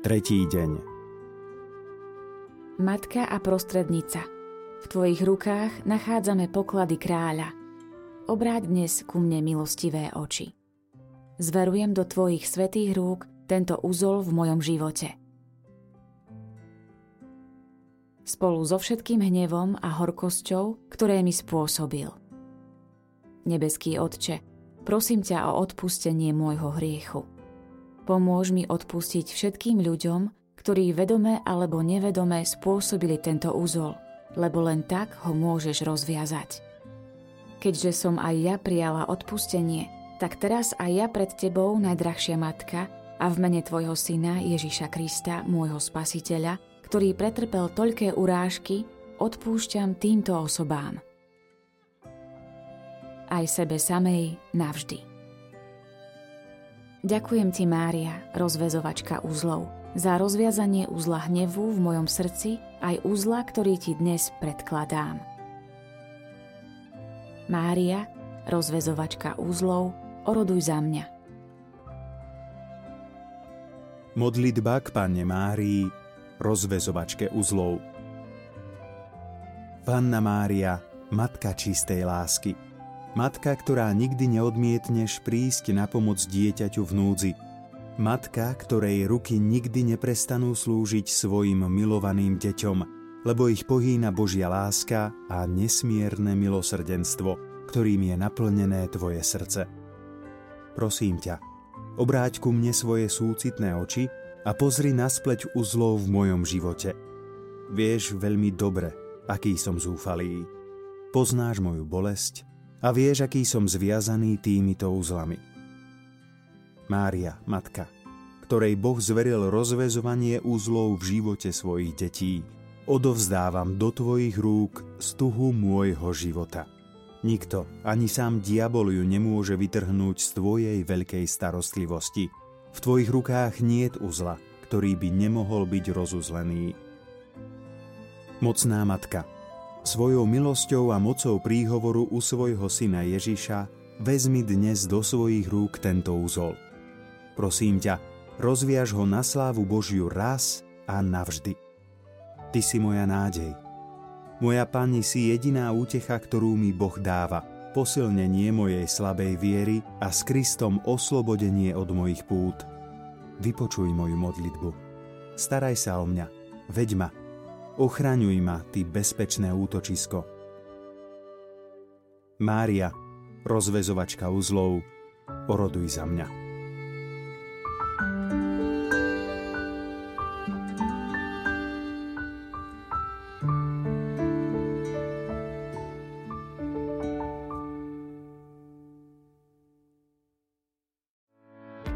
Tretí deň. Matka a prostrednica. V tvojich rukách nachádzame poklady kráľa. Obráť dnes ku mne milostivé oči. Zverujem do tvojich svetých rúk tento úzol v mojom živote. Spolu so všetkým hnevom a horkosťou, ktoré mi spôsobil. Nebeský Otče, prosím ťa o odpustenie môjho hriechu. Pomôž mi odpustiť všetkým ľuďom, ktorí vedome alebo nevedome spôsobili tento úzol, lebo len tak ho môžeš rozviazať. Keďže som aj ja prijala odpustenie, tak teraz aj ja pred tebou, najdrahšia matka, a v mene tvojho syna Ježiša Krista, môjho spasiteľa, ktorý pretrpel toľké urážky, odpúšťam týmto osobám. Aj sebe samej navždy. Ďakujem ti, Mária, rozvezovačka úzlov, za rozviazanie uzla hnevu v mojom srdci aj uzla, ktorý ti dnes predkladám. Mária, rozvezovačka úzlov, oroduj za mňa. Modlitba k Panne Márii, rozvezovačke uzlov. Panna Mária, Matka čistej lásky. Matka, ktorá nikdy neodmietneš prísť na pomoc dieťaťu v núdzi – Matka, ktorej ruky nikdy neprestanú slúžiť svojim milovaným deťom, lebo ich pohýna Božia láska a nesmierne milosrdenstvo, ktorým je naplnené tvoje srdce. Prosím ťa, obráť ku mne svoje súcitné oči a pozri na spleť uzlov v mojom živote. Vieš veľmi dobre, aký som zúfalý. Poznáš moju bolesť a vieš, aký som zviazaný týmito uzlami. Mária, matka, ktorej Boh zveril rozvezovanie úzlov v živote svojich detí, odovzdávam do tvojich rúk stuhu môjho života. Nikto, ani sám diabol ju nemôže vytrhnúť z tvojej veľkej starostlivosti. V tvojich rukách niet uzla, ktorý by nemohol byť rozuzlený. Mocná matka, svojou milosťou a mocou príhovoru u svojho syna Ježiša vezmi dnes do svojich rúk tento úzol – Prosím ťa, rozviaž ho na slávu Božiu raz a navždy. Ty si moja nádej. Moja Pani si jediná útecha, ktorú mi Boh dáva, posilnenie mojej slabej viery a s Kristom oslobodenie od mojich pút. Vypočuj moju modlitbu. Staraj sa o mňa, veď ma, ochraňuj ma, ty bezpečné útočisko. Mária, rozvezovačka uzlov, oroduj za mňa.